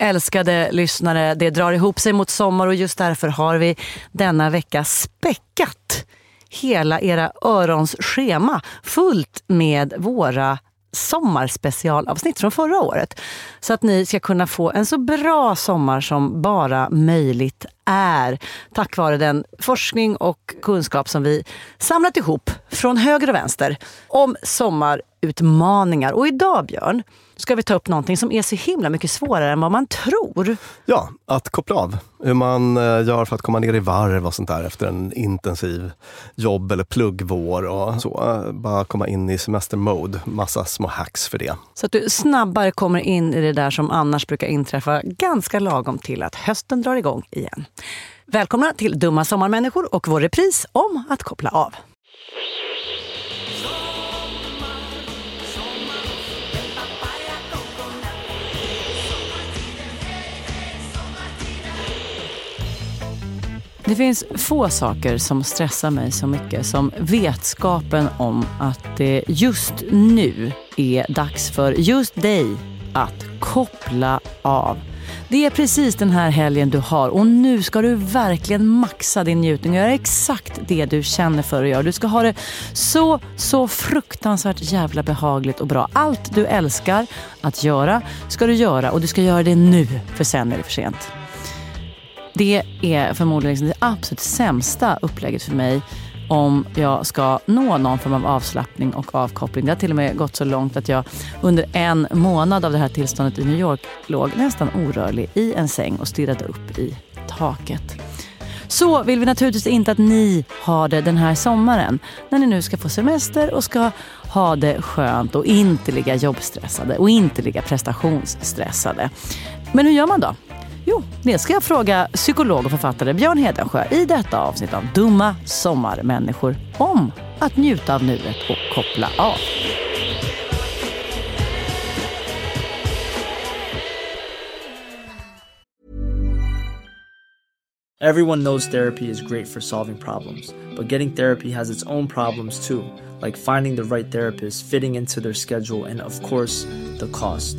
älskade lyssnare. Det drar ihop sig mot sommar och just därför har vi denna vecka späckat hela era örons schema fullt med våra sommarspecialavsnitt från förra året. Så att ni ska kunna få en så bra sommar som bara möjligt är. Tack vare den forskning och kunskap som vi samlat ihop från höger och vänster om sommar sommarutmaningar. Och idag Björn, ska vi ta upp någonting som är så himla mycket svårare än vad man tror. Ja, att koppla av. Hur man eh, gör för att komma ner i varv och sånt där efter en intensiv jobb eller pluggvår och så. Eh, bara komma in i semestermode. Massa små hacks för det. Så att du snabbare kommer in i det där som annars brukar inträffa ganska lagom till att hösten drar igång igen. Välkomna till Dumma sommarmänniskor och vår repris om att koppla av. Det finns få saker som stressar mig så mycket som vetskapen om att det just nu är dags för just dig att koppla av. Det är precis den här helgen du har och nu ska du verkligen maxa din njutning och göra exakt det du känner för att göra. Du ska ha det så, så fruktansvärt jävla behagligt och bra. Allt du älskar att göra ska du göra och du ska göra det nu för sen är det för sent. Det är förmodligen liksom det absolut sämsta upplägget för mig om jag ska nå någon form av avslappning och avkoppling. Det har till och med gått så långt att jag under en månad av det här tillståndet i New York låg nästan orörlig i en säng och stirrade upp i taket. Så vill vi naturligtvis inte att ni har det den här sommaren när ni nu ska få semester och ska ha det skönt och inte ligga jobbstressade och inte ligga prestationsstressade. Men hur gör man då? Jo, det ska jag fråga psykolog och författare Björn Hedensjö i detta avsnitt av Dumma sommarmänniskor om att njuta av nuet och koppla av. Everyone knows therapy is great for solving problems, but getting therapy has its own problems too, like finding the right therapist, fitting into their schedule, and of course, the cost.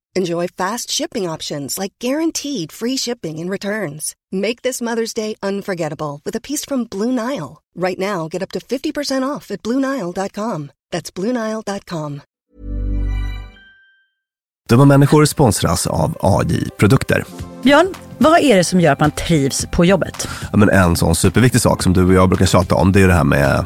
Enjoy fast shipping options like guaranteed free shipping and returns. Make this Mother's Day unforgettable with a piece from Blue Nile. Right now, get up to 50% off at BlueNile.com. That's BlueNile.com. Dumma människor sponsras av AJ Produkter. Björn, vad är det som gör att man trivs på jobbet? Ja, men en sån superviktig sak som du och jag brukar tjata om, det är det här med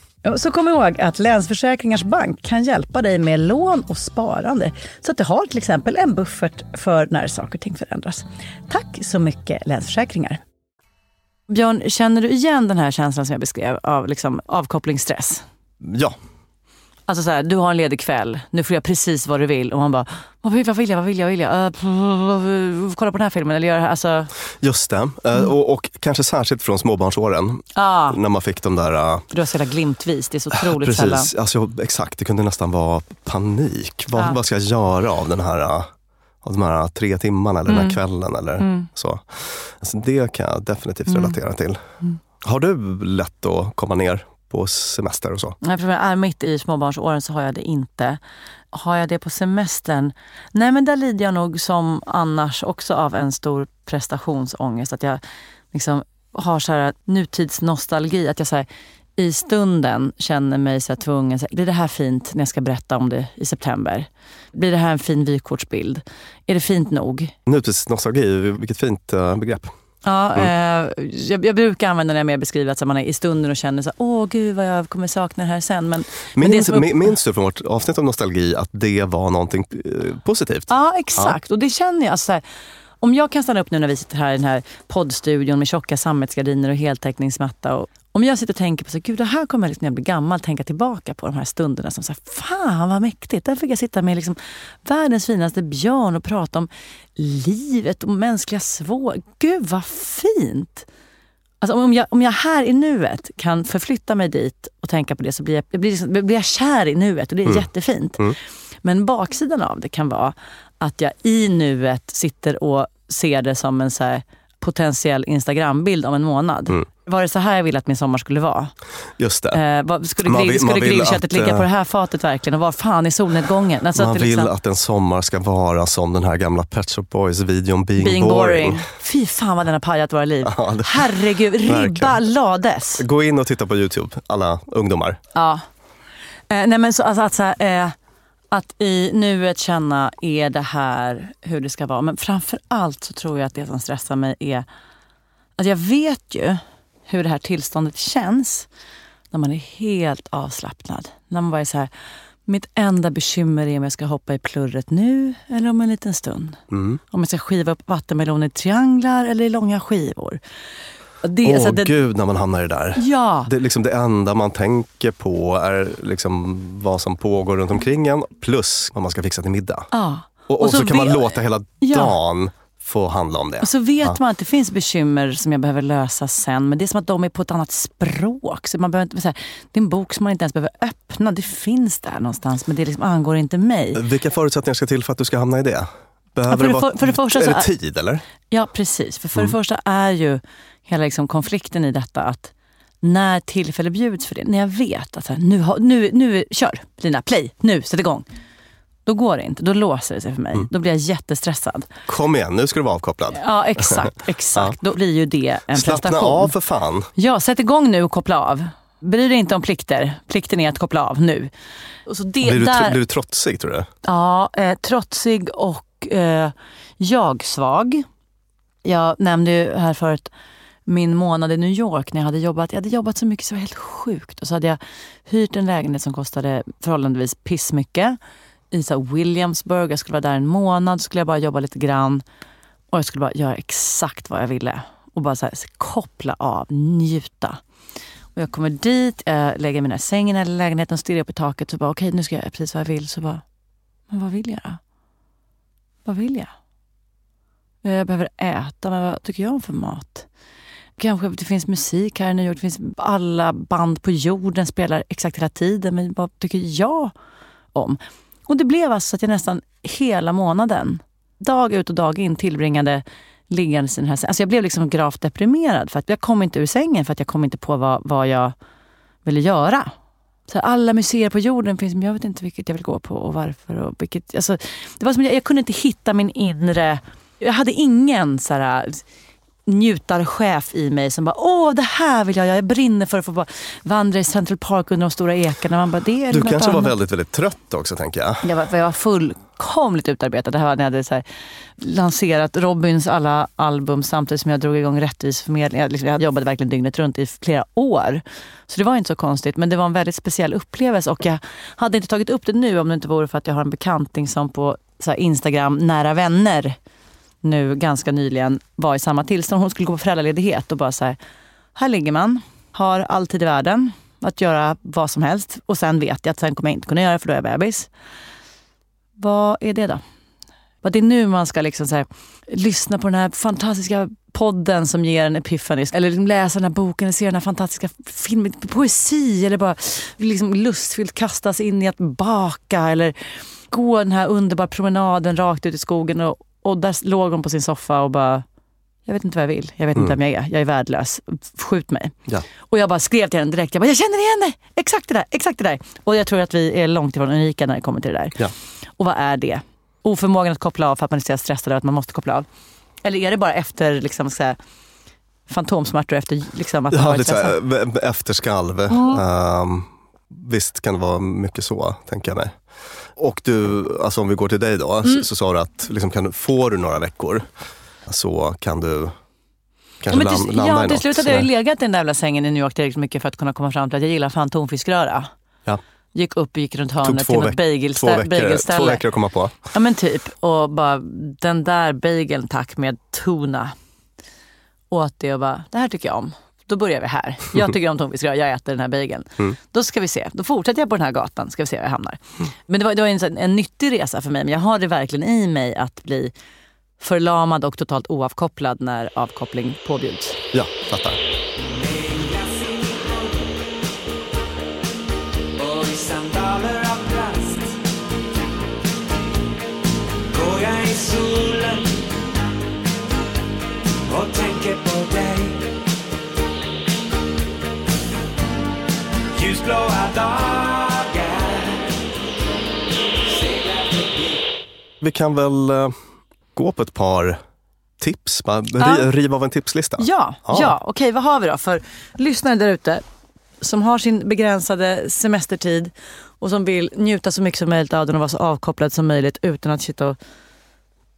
Så kom ihåg att Länsförsäkringars Bank kan hjälpa dig med lån och sparande. Så att du har till exempel en buffert för när saker och ting förändras. Tack så mycket Länsförsäkringar. Björn, känner du igen den här känslan som jag beskrev av liksom avkopplingsstress? Ja, Alltså så här, du har en ledig kväll, nu får jag precis vad du vill och man bara, vad vill jag, vad vill jag, vad vill jag, vad vill jag? Uh, kolla på den här filmen eller göra det här. Alltså, just det. Eh, Och, och kanske särskilt från småbarnsåren. ah, När man fick de där... eh, för du har så jävla glimtvis, det är så otroligt sällan. Precis, alltså, jag- exakt. Det kunde nästan vara panik. Vad, Ja. vad ska jag göra av den här eh, av de här tre timmarna eller den Mm. här kvällen eller så. Alltså, det kan jag definitivt relatera till. Har du lätt att komma ner på semester och så? Nej, Eftersom jag är mitt i småbarnsåren så har jag det inte. Har jag det på semestern? Nej men där lider jag nog som annars också av en stor prestationsångest. Att jag liksom har så här nutidsnostalgi. Att jag så här, i stunden känner mig så här tvungen. Så här, blir det här fint när jag ska berätta om det i september? Blir det här en fin vykortsbild? Är det fint nog? Nutidsnostalgi, vilket fint eh, begrepp. Ja, eh, jag, jag brukar använda det när jag mer beskriver att man är i stunden och känner så åh gud vad jag kommer sakna det här sen. Men, men det Minns, som upp- min- minns du från vårt avsnitt om nostalgi att det var någonting eh, positivt? Ja, exakt. Och det känner jag. Alltså så här, om jag kan stanna upp nu när vi sitter här i den här poddstudion med tjocka sammetsgardiner och heltäckningsmatta. Och, om jag sitter och tänker på så gud det här kommer jag liksom, när jag blir gammal tänka tillbaka på de här stunderna som så här, fan vad mäktigt. Där fick jag sitta med liksom världens finaste björn och prata om livet och mänskliga svår. Gud vad fint! Alltså om, jag, om jag här i nuet kan förflytta mig dit och tänka på det så blir jag, jag blir, liksom, blir jag kär i nuet och det är jättefint. Men baksidan av det kan vara att jag i nuet sitter och ser det som en så här potentiell Instagrambild om en månad. Var det så här jag ville att min sommar skulle vara? Just det. Eh, skulle Man grill, vill- skulle grillköttet att, ligga eh, på det här fatet verkligen? Och var fan är solnedgången? Alltså Man att det vill liksom, att en sommar ska vara som den här gamla Pet Shop Boys-videon Being, being boring. boring. Fy fan vad den har pajat våra liv. Ja, det- Herregud, ribba lades. Gå in och titta på Youtube, alla ungdomar. Ja. Eh, nej men så, alltså, att, så här, eh, att i nuet känna, är det här hur det ska vara? Men framför allt så tror jag att det som stressar mig är att jag vet ju hur det här tillståndet känns när man är helt avslappnad. När man bara är så här, mitt enda bekymmer är om jag ska hoppa i plurret nu eller om en liten stund. Mm. Om jag ska skiva upp vattenmeloner i trianglar eller i långa skivor. Och Åh alltså, det, gud när man hamnar i det där. Ja, Det, liksom det enda man tänker på är liksom vad som pågår runt omkring en plus vad man ska fixa till middag. ja. Och, och, så, kan man vet- låta hela Ja. dagen få handla om det. Och så vet Ja. man att det finns bekymmer som jag behöver lösa sen. Men det är som att de är på ett annat språk. Så man behöver inte, så här, det är en bok som man inte ens behöver öppna. Det finns där någonstans men det liksom angår inte mig. Vilka förutsättningar ska till för att du ska hamna i det? Behöver Ja, för det för- för det första är så det tid eller? Ja precis. För, för Mm. det första är ju hela liksom konflikten i detta att när tillfälle bjuds för det, när jag vet att här, nu, nu, nu, kör Lina, play, nu, sätt igång. Då går det inte, då låser det sig för mig. Mm. Då blir jag jättestressad. Kom igen, nu ska du vara avkopplad. Ja exakt, exakt. Då blir ju det en Slappna prestation. av för fan. Ja, sätt igång nu och koppla av. Bry dig inte om plikter. Plikten är att koppla av nu. Och så det, Blir du, där, blir du trotsig tror du? Ja, eh, trotsig och eh, jag-svag. Jag nämnde ju här förut min månad i New York när jag hade jobbat. Jag hade jobbat så mycket så det var helt sjukt. Och så hade jag hyrt en lägenhet som kostade förhållandevis pissmycket i så Williamsburg. Jag skulle vara där en månad, skulle jag bara jobba lite grann. Och jag skulle bara göra exakt vad jag ville. Och bara så här, koppla av, njuta. Och jag kommer dit, jag lägger mina sängen i lägenheten stirrar upp i taket. Så bara okej, okay, nu ska jag göra precis vad jag vill. Så bara, men vad vill jag då? Vad vill jag? Jag behöver äta, men vad tycker jag om för mat? Kanske det finns musik här i New York. Det finns alla band på jorden spelar exakt hela tiden. Men vad tycker jag om? Och det blev alltså att jag nästan hela månaden, dag ut och dag in, tillbringade liggandes i den här sängen. Alltså jag blev liksom gravt deprimerad för att jag kom inte ur sängen för att jag kom inte på vad, vad jag ville göra. Så alla museer på jorden finns, men jag vet inte vilket jag vill gå på och varför. Och vilket, alltså, det var som jag, jag kunde inte hitta min inre... Jag hade ingen så här, njutarchef i mig som bara åh det här vill jag. Jag brinner för att få vandra i Central Park under de stora ekarna. Man bara, det är du kanske annat. var väldigt, väldigt trött också tänker jag. Jag var, jag var fullkomligt utarbetad. Det här var när jag hade så här, lanserat Robins alla album samtidigt som jag drog igång Rättvis förmedling. Jag, liksom, jag jobbade verkligen dygnet runt i flera år. Så det var inte så konstigt. Men det var en väldigt speciell upplevelse och jag hade inte tagit upp det nu om det inte vore för att jag har en bekanting som på så Instagram, nära vänner, nu ganska nyligen var i samma tillstånd. Hon skulle gå på föräldraledighet och bara så här, här ligger man, har all tid i världen att göra vad som helst och sen vet jag att sen kommer jag inte kunna göra det för då är jag bebis. Vad är det då? Det är nu man ska liksom så här, lyssna på den här fantastiska podden som ger en epifanis. Eller liksom läsa den här boken, eller se den här fantastiska filmen, poesi eller bara liksom lustfyllt kastas in i att baka eller gå den här underbara promenaden rakt ut i skogen och, och där låg hon på sin soffa och bara, jag vet inte vad jag vill. Jag vet inte Mm. vem jag är. Jag är värdelös. Skjut mig. Ja. Och jag bara skrev till henne direkt. Jag bara, jag känner igen det! Exakt det där, exakt det där. Och jag tror att vi är långt ifrån unika när det kommer till det där. Ja. Och vad är det? Oförmågan att koppla av för att man är så stressad över att man måste koppla av. Eller är det bara efter liksom, så här, fantomsmärtor efter liksom, att man Ja, varit lite stressad? efterskalv. Ehm, visst kan det vara mycket så, tänker jag mig. Och du, alltså om vi går till dig då, Mm. så, så sa du att liksom, kan, du- får du några veckor så kan du Ja, kanske lam, till, landa ja, i till något. slut hade jag legat i den där jävla sängen i New York tillräckligt mycket för att kunna komma fram till att jag gillar fan tonfiskröra. Ja. Gick upp och gick runt hörnet till något veck- två, veckor, bagelställe. två veckor att komma på. Ja men typ. Och bara den där bageln tack med tuna. Åt det och bara, det här tycker jag om. Då börjar vi här. Jag tycker om tonfiskröra, jag äter den här bageln. Mm. Då ska vi se. Då fortsätter jag på den här gatan, ska vi se var jag hamnar. Men det var, det var en, en nyttig resa för mig. Men jag har det verkligen i mig att bli förlamad och totalt oavkopplad när avkoppling påbjuds. Ja, fattar. Och tänker på dig Ljusblåa dagar Vi kan väl eh, gå på ett par tips, bara ri, Ja. riva av en tipslista. Ja, Ja. ja. okej vad har vi då för lyssnare där ute som har sin begränsade semestertid och som vill njuta så mycket som möjligt av den och vara så avkopplad som möjligt utan att sitta och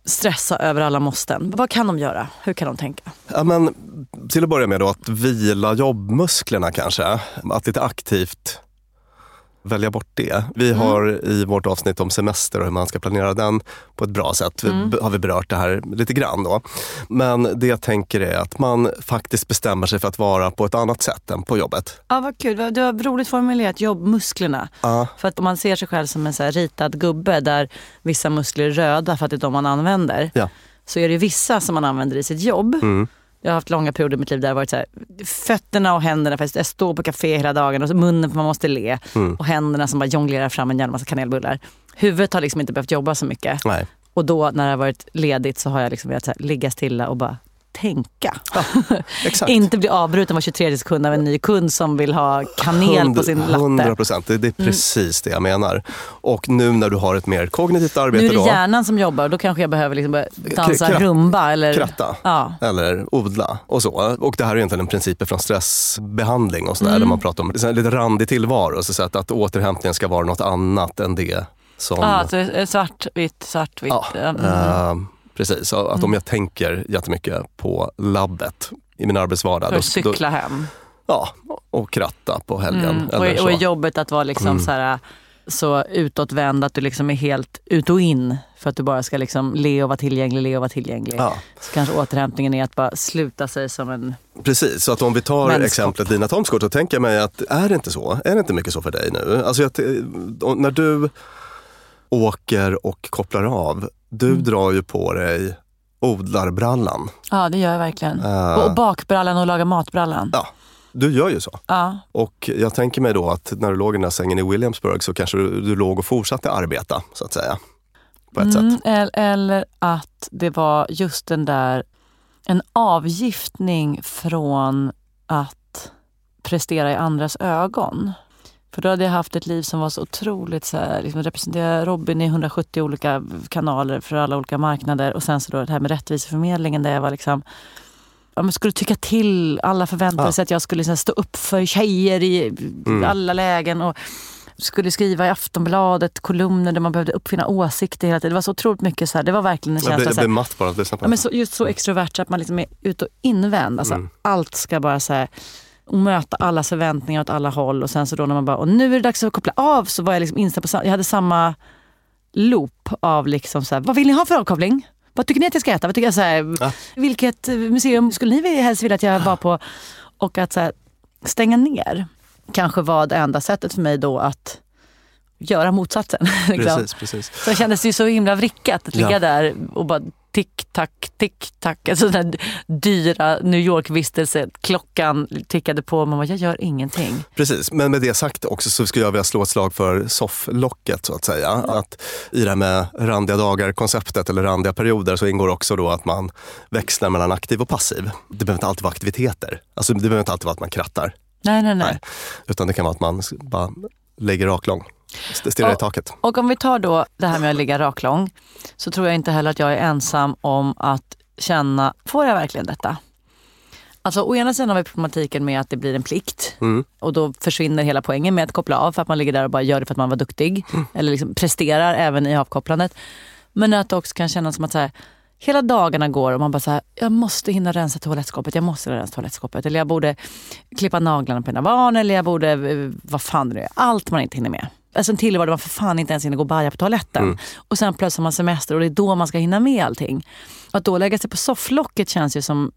stressa över alla måsten. Vad kan de göra? Hur kan de tänka? Ja, men, till att börja med då att vila jobbmusklerna kanske. Att lite aktivt välja bort det. Vi Mm. har i vårt avsnitt om semester och hur man ska planera den på ett bra sätt, Mm. har vi berört det här lite grann. Då. Men det jag tänker är att man faktiskt bestämmer sig för att vara på ett annat sätt än på jobbet. Ja, vad kul. Det var roligt formulerat, jobbmusklerna. Ja, För att om man ser sig själv som en så ritad gubbe där vissa muskler är röda för att det är de man använder. Ja. Så är det vissa som man använder i sitt jobb. Mm. Jag har haft långa perioder i mitt liv där har varit så här, fötterna och händerna, för jag står på café hela dagen och så munnen för man måste le. Mm. Och händerna som bara jonglerar fram en jävla massa kanelbullar. Huvudet har liksom inte behövt jobba så mycket. nej. Och då när det har varit ledigt så har jag liksom velat så här, ligga stilla och bara tänka. Exakt. inte bli avbruten var 23 sekund av en ny kund som vill ha kanel på sin latte. 100 procent, det, det är precis det jag menar. Och nu när du har ett mer kognitivt Nu arbete är det hjärnan som jobbar då kanske jag behöver liksom dansa Kratt- rumba. Eller, kratta. Ja. eller odla och så. Och det här är egentligen en principer från stressbehandling och sådär, Mm. där man pratar om lite randig tillvaro. Så att, att återhämtningen ska vara något annat än det som... Ja, så är det svartvitt, svartvitt. Ja, Ja, mm. eh, precis. Att om jag tänker jättemycket på labbet i min arbetsvardag. För Då- att cykla hem. Ja, och kratta på helgen. Mm. Och, Eller och jobbet att vara liksom Mm. så, här, så utåtvänd att du liksom är helt ut och in för att du bara ska liksom le och vara tillgänglig, le och vara tillgänglig. Ja. Så kanske återhämtningen är att bara sluta sig som en... Precis, så att om vi tar Vänskap. exemplet Lina Thomsgård så tänker jag mig att är det inte så? Är det inte mycket så för dig nu? Alltså och när du åker och kopplar av, du Mm. drar ju på dig odlarbrallan. Ja, det gör jag verkligen. Eh. Och, och bakbrallan och laga matbrallan. Ja, du gör ju så. Ja. Och jag tänker mig då att när du låg i den där sängen i Williamsburg så kanske du, du låg och fortsatte arbeta, så att säga. På ett Mm, sätt. el- eller att det var just den där, en avgiftning från att prestera i andras ögon. För då hade jag haft ett liv som var så otroligt så här, liksom representera Robin i 170 olika kanaler för alla olika marknader och sen så då det här med rättviseförmedlingen där jag var liksom Ja, skulle tycka till, alla förväntade Ja. sig att jag skulle liksom, stå upp för tjejer i Mm. alla lägen. Och skulle skriva i Aftonbladet kolumner där man behövde uppfinna åsikter hela tiden. Det var så otroligt mycket så här. Det var verkligen en Jag känsla. blir, jag blir matt bara att lyssna på Ja, men det. så, just så extrovert så att man liksom är ut och invänd. Alltså, Mm. Allt ska bara så här, och möta allas förväntningar åt alla håll. Och sen så då när man bara, och nu är det dags att koppla av. Så var jag liksom inställd på, jag hade samma loop av liksom så här, vad vill ni ha för avkoppling? Vad tycker ni att jag ska äta? Vad tycker jag, så här, Ja. Vilket museum skulle ni helst vilja att jag var på? Och att så här, stänga ner kanske var det enda sättet för mig då att göra motsatsen. liksom. Precis, precis. Så det kändes ju så himla vrickat att ligga Ja. där och bara tick-tack, tick-tack. Alltså den där dyra New York-vistelse. Klockan tickade på och man bara, jag gör ingenting. Precis, men med det sagt också så skulle jag vilja slå ett slag för sofflocket så att säga. Att I det här med randiga dagar-konceptet eller randiga perioder så ingår också då att man växlar mellan aktiv och passiv. Det behöver inte alltid vara aktiviteter. Alltså det behöver inte alltid vara att man krattar. Nej, nej, nej. Nej. Utan det kan vara att man bara lägger raklång. St- Stirrar i Och- taket. Och om vi tar då det här med att ligga raklång så tror jag inte heller att jag är ensam om att känna, får jag verkligen detta? Alltså å ena sidan har vi problematiken med att det blir en plikt Mm. och då försvinner hela poängen med att koppla av för att man ligger där och bara gör det för att man var duktig. Eller liksom presterar även i avkopplandet. Men att det också kan kännas som att så här, hela dagarna går och man bara så här, jag måste hinna rensa toalettskåpet, jag måste rensa toalettskåpet. Eller jag borde klippa naglarna på mina barn eller jag borde, eh, vad fan det nu är. Allt man inte hinner med. Alltså en tillvaro där man för fan inte ens hinner gå och baja på toaletten. Och sen plötsligt har man semester och det är då man ska hinna med allting. Att då lägga sig på sofflocket känns ju som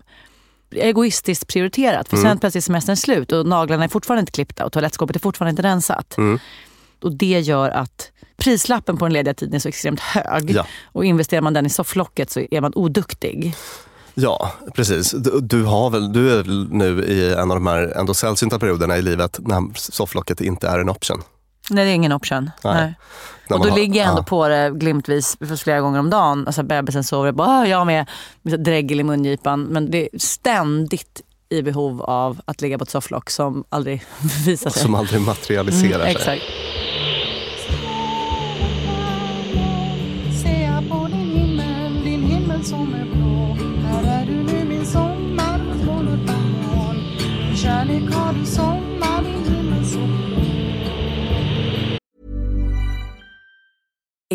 egoistiskt prioriterat. För sen plötsligt är semestern slut och naglarna är fortfarande inte klippta och toalettskåpet är fortfarande inte rensat. Och det gör att prislappen på den lediga tiden är så extremt hög. Ja. Och investerar man den i sofflocket så är man oduktig. Ja, precis. Du, du, har väl, du är nu i en av de här ändå sällsynta perioderna i livet när sofflocket inte är en option. Nej, det är ingen option. Nej. Nej. Och då har- ligger jag ändå ja. på det glimtvis för flera gånger om dagen. Alltså bebisen sover, jag bara, "Ah, jag med dregel i mungipan. Men det är ständigt i behov av att ligga på ett sofflock som aldrig visar sig. Som aldrig materialiserar Mm, sig. exakt.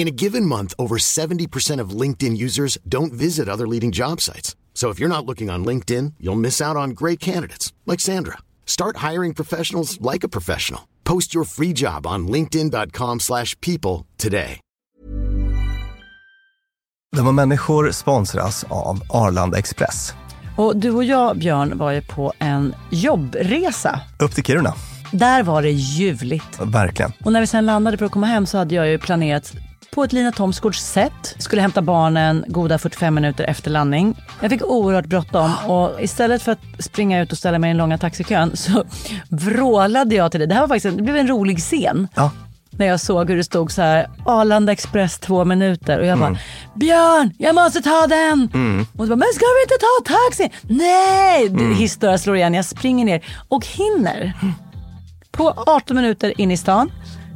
In a given month, over 70% of LinkedIn users don't visit other leading job sites. So if you're not looking on LinkedIn, you'll miss out on great candidates like Sandra. Start hiring professionals like a professional. Post your free job on linkedin.com/people today. De var människor sponsras av Arlanda Express. Och du och jag, Björn, var ju på en jobbresa. Upp till Kiruna. Där var det ljuvligt. Verkligen. Och när vi sen landade för att komma hem så hade jag ju planerat på ett Lina Thomsgårds sätt. Skulle hämta barnen goda 45 minuter efter landning. Jag fick oerhört bråttom och istället för att springa ut och ställa mig i den långa taxikön så vrålade jag till dig. Det här var faktiskt en, det blev en rolig scen. Ja. När jag såg hur det stod så här Arlanda Express två minuter och jag bara Björn, jag måste ta den! Och så bara, men ska vi inte ta taxi? Nej! Mm. Historia slår igen, jag springer ner och hinner på 18 minuter in i stan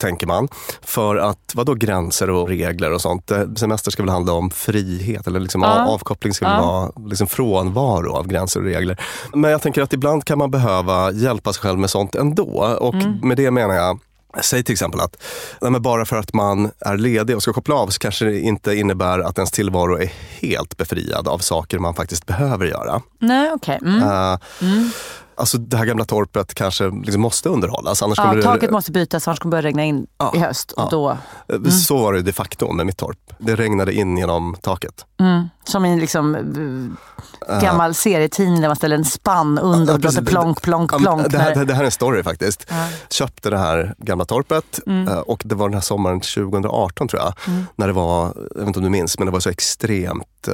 tänker man. För att, vad då gränser och regler och sånt? Eh, Semester ska väl handla om frihet eller liksom Ja. avkoppling ska väl Ja. vara liksom frånvaro av gränser och regler. Men jag tänker att ibland kan man behöva hjälpa sig själv med sånt ändå. Och Mm. med det menar jag Säg till exempel att nej bara för att man är ledig och ska koppla av så kanske det inte innebär att ens tillvaro är helt befriad av saker man faktiskt behöver göra. Nej, okej. Mm. Eh, Alltså det här gamla torpet kanske liksom måste underhållas. Annars Ja, taket det, måste bytas annars kommer det börja regna in i höst. Och ja. då, Eh, Så var det de facto med mitt torp. Det regnade in genom taket. mm, som i en liksom, eh, gammal serietidning där man ställer en spann under Ja, och precis. plonk, plonk, Ja, plonk. det, här, det, det här är en story faktiskt. Ja. Köpte det här gamla torpet Mm. eh, och det var den här sommaren 2018 tror jag. Mm. När det var, jag vet inte om du minns, men det var så extremt.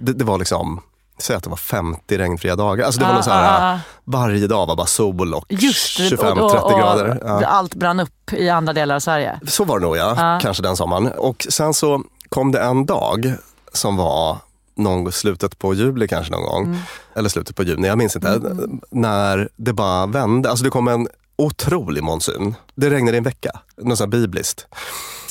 Det, det var liksom säg att det var 50 regnfria dagar. Alltså det var Ah, någon så här, ah, ah. varje dag var bara sol och Just det, 25-30 och- och- och grader. Ja. Allt brann upp i andra delar av Sverige. Så var det nog ja, Ja. kanske den sommaren. Och sen så kom det en dag som var någon slutet på juli kanske någon gång. Mm. Eller slutet på juni, jag minns inte. När det bara vände. Alltså det kom en otrolig monsun. Det regnade i en vecka, något sånt bibliskt.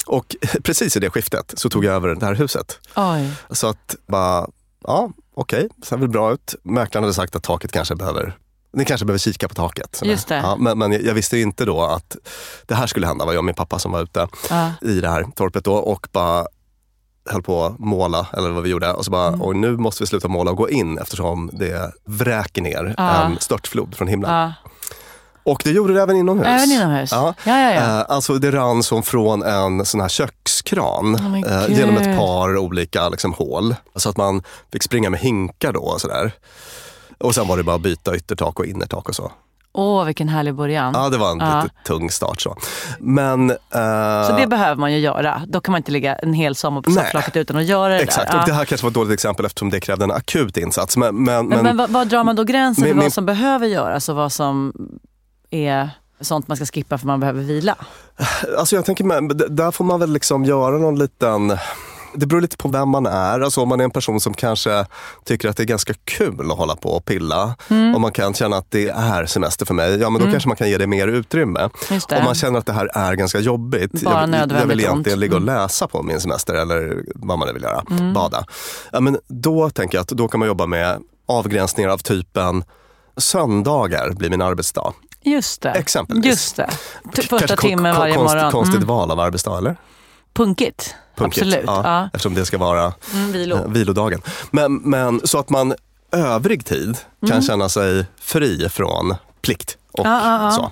Och precis i det skiftet så tog jag över det här huset. Oj. Så att bara, ja okej, det ser väl bra ut. Mäklaren hade sagt att taket kanske behöver ni kanske behöver kika på taket. Just det. Ja, men, men jag visste inte då att det här skulle hända. Var jag och min pappa som var ute Ja. i det här torpet då och bara höll på att måla, eller vad vi gjorde. Och så bara, Mm. och nu måste vi sluta måla och gå in eftersom det vräker ner Ja. en störtflod från himlen. Ja. Och det gjorde det även inomhus. Även inomhus? Ja. Ja, ja, ja. Eh, Alltså det rann som från en sån här kökskran Oh genom ett par olika liksom, hål. Så att man fick springa med hinkar då och sådär. Och sen var det bara att byta yttertak och innertak och så. Åh, vilken härlig början. Ja, det var en Ja. lite tung start så. Men... eh, Så det behöver man ju göra. Då kan man inte ligga en hel sommar på sofflocket utan att göra det Exakt, där. och det här kanske var ett dåligt exempel eftersom det krävde en akut insats. Men, men, Men, men, vad, vad drar man då gränsen Min- för min- vad som behöver göras och vad som är sånt man ska skippa för man behöver vila? Alltså jag tänker, där får man väl liksom göra någon liten... Det beror lite på vem man är. Alltså om man är en person som kanske tycker att det är ganska kul att hålla på och pilla. Mm. Och man kan känna att det är semester för mig. Ja men då Mm. kanske man kan ge det mer utrymme. Det. Om man känner att det här är ganska jobbigt. Bara jag, vill- jag vill egentligen ont. ligga och Mm. läsa på min semester eller vad man nu vill göra. Mm. Bada. Ja, men då tänker jag att då kan man jobba med avgränsningar av typen söndagar blir min arbetsdag. Just det. Exempelvis. Just det. T- första timmen varje konst- morgon. Konstigt Mm. val av arbetsdag eller? Punkigt. Punkigt, Absolut. Ja, Ja. Eftersom det ska vara Mm, vilo. eh, vilodagen. Men, men så att man övrig tid kan Mm. känna sig fri från plikt. Och Ja, ja. Så.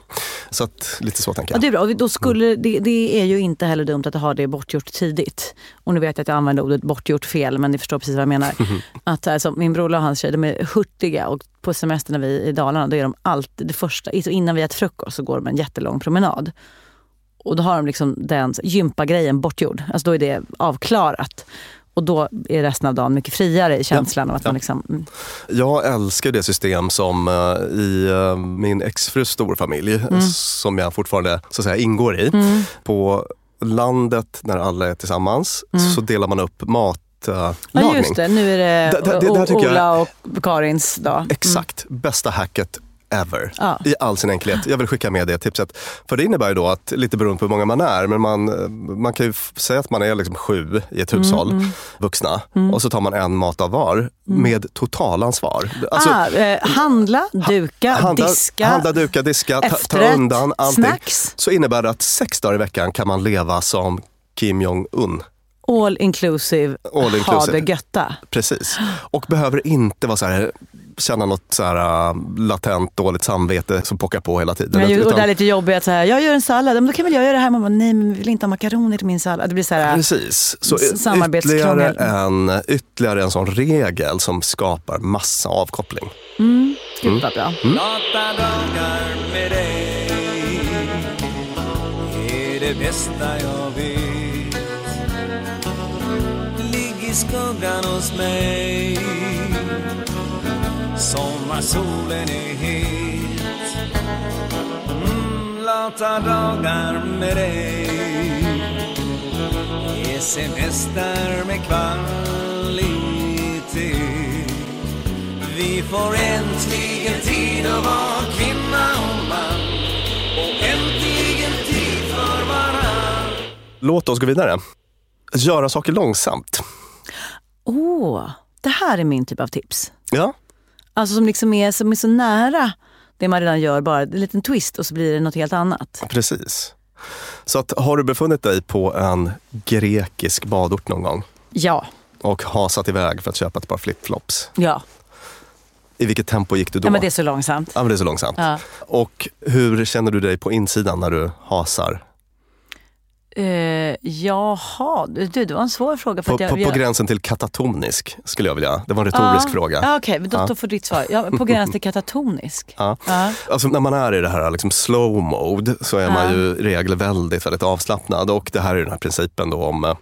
så att, lite så tänker Ja, jag. det är bra. Och Då skulle, det, det är ju inte heller dumt att ha det bortgjort tidigt. Och nu vet jag att jag använder ordet bortgjort fel, men ni förstår precis vad jag menar. Att alltså, min bror och hans tjej, de är hurtiga och på semester när vi är i Dalarna, då är de alltid det första, så innan vi äter frukost så går de en jättelång promenad. Och då har de liksom den gympagrejen bortgjord. Alltså då är det avklarat. Och då är resten av dagen mycket friare i känslan av att ja. man liksom... mm. Jag älskar det system som eh, i eh, min exfrus storfamilj, Mm. som jag fortfarande så säga, ingår i. Mm. På landet, när alla är tillsammans, Mm. så delar man upp matlagning. Ja just det, nu är det, O- tycker jag- Ola och Karins dag. Mm. Exakt, bästa hacket ever. Ja. I all sin enkelhet. Jag vill skicka med det tipset. För det innebär ju då att, lite beroende på hur många man är, men man, man kan ju säga att man är liksom sju i ett hushåll, Mm, mm. vuxna. Mm. Och så tar man en mat av var med totalansvar. Alltså, ah, eh, handla, duka, handla, diska. handla, duka, diska, ta, ta efterrätt, undan allting. snacks. Så innebär det att sex dagar i veckan kan man leva som Kim Jong-Un. All inclusive, All ha inclusive. det götta. Precis. Och behöver inte vara så här, känna något så här, äh, latent dåligt samvete som pockar på hela tiden. Men, ju- och Utan- det är lite jobbigt att säga, jag gör en sallad, men då kan väl jag göra det här. Man bara, nej men vi vill inte ha makaroner till min sallad. Det blir så här, Precis. Så ytterligare en, ytterligare en sån regel som skapar massa avkoppling. Mm, gud Mm. vad bra. Mm. Lata dagar med dig är det bästa jag vet. Skuggan hos mig Sommarsolen är het mm, Lata dagar med dig är semester med kvalitet vi får äntligen tid att vara kvinna och man och äntligen tid för varann. Låt oss gå vidare. Göra saker långsamt. Åh, det här är min typ av tips. Ja. Alltså som liksom är, som är så nära det man redan gör, bara en liten twist och så blir det något helt annat. Precis. Så att, har du befunnit dig på en grekisk badort någon gång Ja, och hasat iväg för att köpa ett par flipflops? ja. I vilket tempo gick du då? ja men det är så långsamt. Ja, men det är så långsamt. Ja. Och hur känner du dig på insidan när du hasar? Eh, jaha, du, det var en svår fråga. För På, att jag, på, på gränsen till katatonisk skulle jag vilja. Det var en retorisk Ja. fråga. Ja, Okej, men då, Ja. då får ditt svar. Ja, på gränsen till katatonisk. Ja. Alltså när man är i det här liksom slow mode så är man ju i regel väldigt, väldigt avslappnad. Och det här är den här principen då om eh,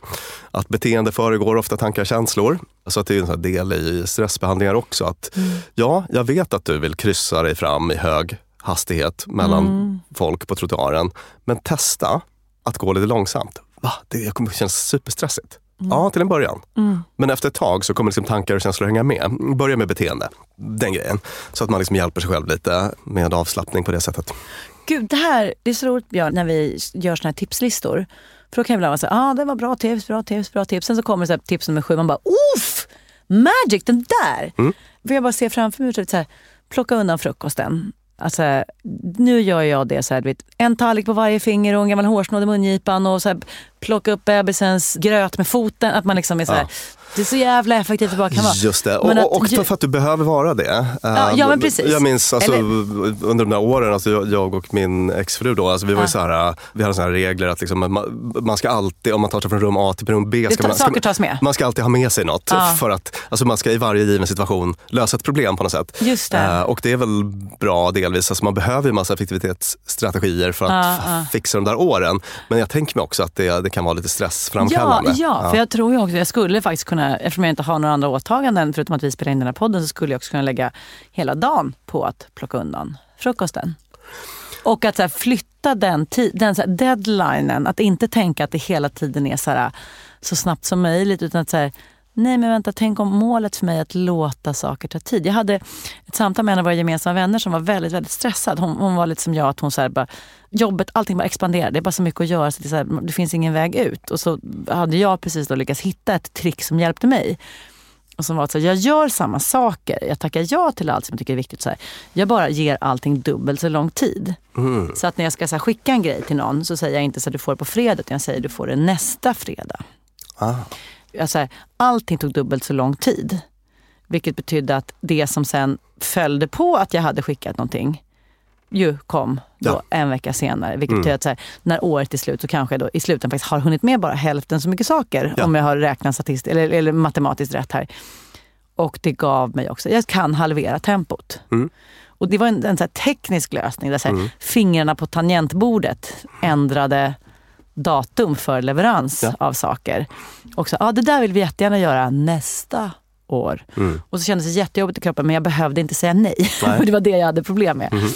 att beteende föregår ofta tankar och känslor. Så att det är en del i stressbehandlingar också. Att ja, jag vet att du vill kryssa dig fram i hög hastighet mellan Mm. folk på trottoaren. Men testa att gå lite långsamt. Va? Det kommer kännas superstressigt. Ja, till en början. Mm. Men efter ett tag så kommer liksom tankar och känslor hänga med. Börja med beteende, den grejen. Så att man liksom hjälper sig själv lite med avslappning på det sättet. Gud, det här det är så roligt Björn, när vi gör såna här tipslistor. För då kan jag ibland så här, ah, det var bra tips, bra tips, bra tips. Sen så kommer så tips nummer sju, man bara, uff! Magic, den där! Mm. För jag bara ser framför mig, typ så här, plocka undan frukosten. Alltså, nu gör jag det så här, vet, en tallrik på varje finger och en gammal hårsnodd i mungipan och så här, plocka upp bebisens gröt med foten. Att man liksom är så här, Ja. Det är så jävla effektivt det bara kan vara. Just det, och, Men att och också ju- för att du behöver vara det. Ja, Eh, ja, men precis. Jag minns alltså, Eller- under de där åren, alltså, jag, och min exfru då, alltså, vi var ju Ja. så här, eh, vi hade såna regler att liksom, man, man ska alltid, om man tar sig från rum A till rum B, ska man, ska man, man ska alltid ha med sig något. Ja. För att alltså, man ska i varje given situation lösa ett problem på något sätt. Just det. Eh, och det är väl bra delvis, alltså, man behöver ju massa effektivitetsstrategier för att Ja, ja. fixa de där åren. Men jag tänker mig också att det, det kan vara lite Ja, stressframkallande. ja, för jag tror ju också, jag skulle faktiskt kunna, Eh, eftersom jag inte har några andra åtaganden förutom att vi spelar in den här podden, så skulle jag också kunna lägga hela dagen på att plocka undan frukosten. Och att så här, flytta den, den så här, deadlinen, att inte tänka att det hela tiden är så, här, eh, så snabbt som möjligt utan att så här, Nej men vänta, tänk om målet för mig är att låta saker ta tid. Jag hade ett samtal med en av våra gemensamma vänner som var väldigt, väldigt stressad. Hon, hon var lite som jag, att hon så här bara, jobbet, allting bara expanderar. Det är bara så mycket att göra så det, så här, det finns ingen väg ut. Och så hade jag precis då lyckats hitta ett trick som hjälpte mig. Och som var att så här, jag gör samma saker, jag tackar ja till allt som jag tycker är viktigt. Så här. Jag bara ger allting dubbelt så lång tid. Mm. Så att när jag ska så här, skicka en grej till någon så säger jag inte så att du får det på fredag, utan jag säger du får det nästa fredag. Ah. Jag, så här, allting tog dubbelt så lång tid. Vilket betydde att det som sen följde på att jag hade skickat någonting ju kom då Ja. en vecka senare. Vilket Mm. betyder att här, när året är slut så kanske jag då i slutändan faktiskt har hunnit med bara hälften så mycket saker. Ja. Om jag har räknat statistiskt eller, eller matematiskt rätt här. Och det gav mig också, jag kan halvera tempot. Mm. Och det var en, en så teknisk lösning där så här, Mm. fingrarna på tangentbordet ändrade datum för leverans Ja. av saker. Och så, ja det där vill vi jättegärna göra nästa år. Mm. Och så kändes det jättejobbigt i kroppen men jag behövde inte säga nej. Nej. Det var det jag hade problem med. Mhm.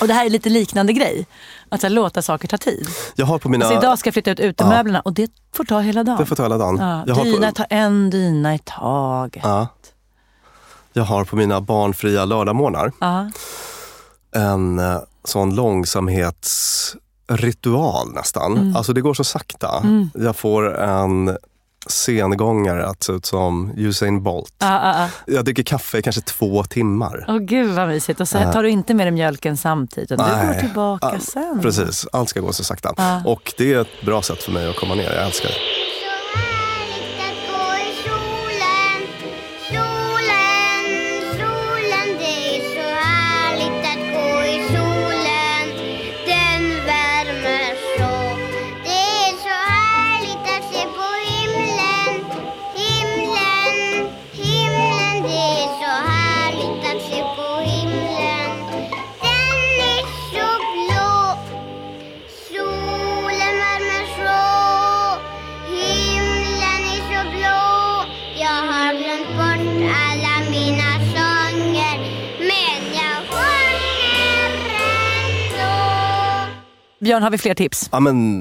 Och det här är lite liknande grej. Att här, låta saker ta tid. Jag har på mina... Alltså, idag ska jag flytta ut utemöblerna och det får ta hela dagen. Det får ta hela dagen. Ja, Jag har på- dyna, ta en dyna i taget. Ja. Jag har på mina barnfria lördagmorgnar Ja. en eh, sån långsamhetsritual nästan. Mm. Alltså det går så sakta. Mm. Jag får en sengångare att se ut som Usain Bolt. Ja, ja, ja. Jag dricker kaffe i kanske två timmar. Åh gud vad mysigt. Och så Ja. tar du inte med dig mjölken samtidigt. utan Du går Nej. tillbaka Ja, sen. Precis, allt ska gå så sakta. Ja. Och det är ett bra sätt för mig att komma ner. Jag älskar det. Björn, har vi fler tips? Ja, men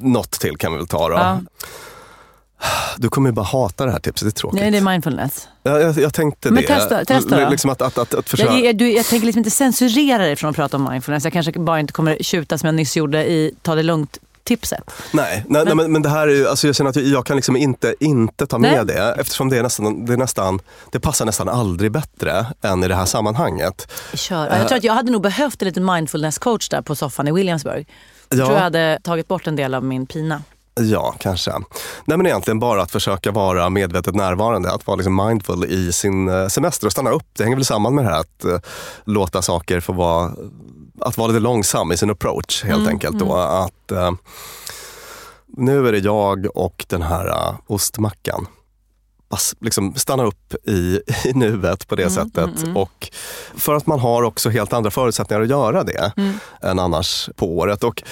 något till kan vi väl ta då. Ja. Du kommer ju bara hata det här tipset, det är tråkigt. Nej, det är mindfulness. Jag, jag, jag tänkte Men det. testa- testa då. Liksom att, att, att, att försöka... Jag, du, jag tänker liksom inte censurera dig från att prata om mindfulness. Jag kanske bara inte kommer tjuta som jag nyss gjorde i ta det lugnt-tipset. Nej, nej, nej men, men det här är ju, alltså jag känner att jag kan liksom inte, inte ta med Nej. det eftersom det är nästan, det är nästan, det passar nästan aldrig bättre än i det här sammanhanget. Kör. Ja, jag tror att jag hade nog behövt en liten mindfulness-coach där på soffan i Williamsburg. Jag Ja. tror jag hade tagit bort en del av min pina. Ja, kanske. Nej men egentligen bara att försöka vara medvetet närvarande, att vara liksom mindful i sin eh, semester och stanna upp. Det hänger väl samman med det här att eh, låta saker få vara, att vara lite långsam i sin approach helt Mm, enkelt. Då. Att, eh, Nu är det jag och den här uh, ostmackan. Bass, liksom stanna upp i, i nuet på det Mm, sättet. mm, mm. Och för att man har också helt andra förutsättningar att göra det Mm. än annars på året. Och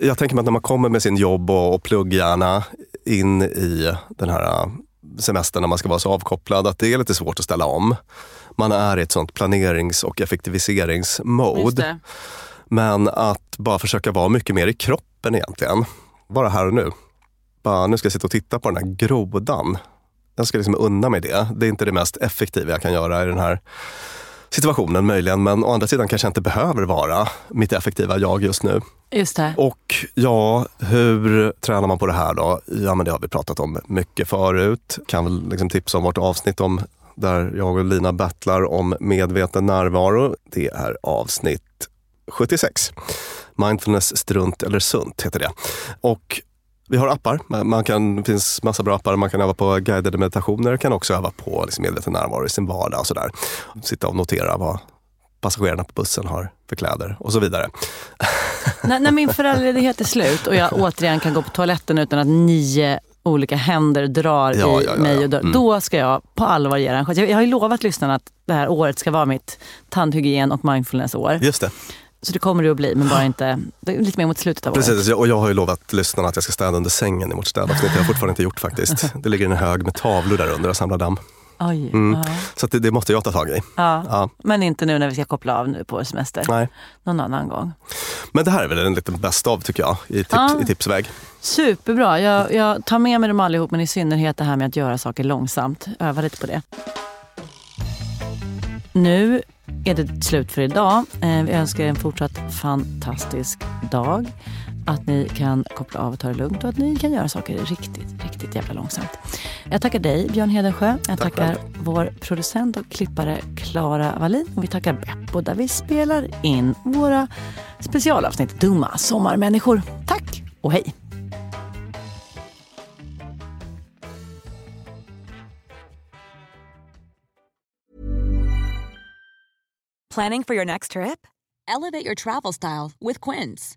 jag tänker mig att när man kommer med sin jobb och, och plugghjärna in i den här uh, semestern när man ska vara så avkopplad, att det är lite svårt att ställa om. Man är i ett sånt planerings och effektiviseringsmode. Men att bara försöka vara mycket mer i kroppen egentligen. Bara här och nu. Bara, nu ska jag sitta och titta på den här grodan. Jag ska liksom unna mig det. Det är inte det mest effektiva jag kan göra i den här situationen möjligen. Men å andra sidan kanske jag inte behöver vara mitt effektiva jag just nu. Just det. Och ja, hur tränar man på det här då? Ja, men det har vi pratat om mycket förut. Kan väl liksom tipsa om vårt avsnitt om där jag och Lina battlar om medveten närvaro. Det är avsnitt 76. Mindfulness strunt eller sunt heter det. Och vi har appar. Man kan, det finns massa bra appar. Man kan öva på guidade meditationer. kan också öva på liksom medveten närvaro i sin vardag. Och sådär. Sitta och notera vad passagerarna på bussen har för kläder och så vidare. när, när min föräldraledighet är slut och jag återigen kan gå på toaletten utan att nio olika händer drar Ja, i ja, ja, mig och dör. Mm. Då ska jag på allvar ge det en chans. Jag, jag har ju lovat lyssnarna att det här året ska vara mitt tandhygien och mindfulness-år. Just det. Så det kommer det att bli, men bara inte lite mer mot slutet av året. Precis, och jag har ju lovat lyssnarna att jag ska städa under sängen i vårt städavsnitt. Det har jag fortfarande inte gjort faktiskt. Det ligger en hög med tavlor där under och samlar damm. Oj, Mm. Så det, det måste jag ta tag i. Ja. Ja. Men inte nu när vi ska koppla av nu på semester. Nej. Någon annan gång. Men det här är väl en liten bäst av tycker jag, i, tips, Ja. i tipsväg. Superbra. Jag, jag tar med mig dem allihop, men i synnerhet det här med att göra saker långsamt. Öva lite på det. Nu är det slut för idag. Eh, Vi önskar er en fortsatt fantastisk dag. Att ni kan koppla av och ta det lugnt och att ni kan göra saker riktigt, riktigt jävla långsamt. Jag tackar dig Björn Hedensjö. Jag Tack tackar själv. vår producent och klippare Klara Wallin. Och vi tackar Beppo där vi spelar in våra specialavsnitt Dumma sommarmänniskor. Tack och hej! Planning for your next trip? Elevate your travel style with Quince.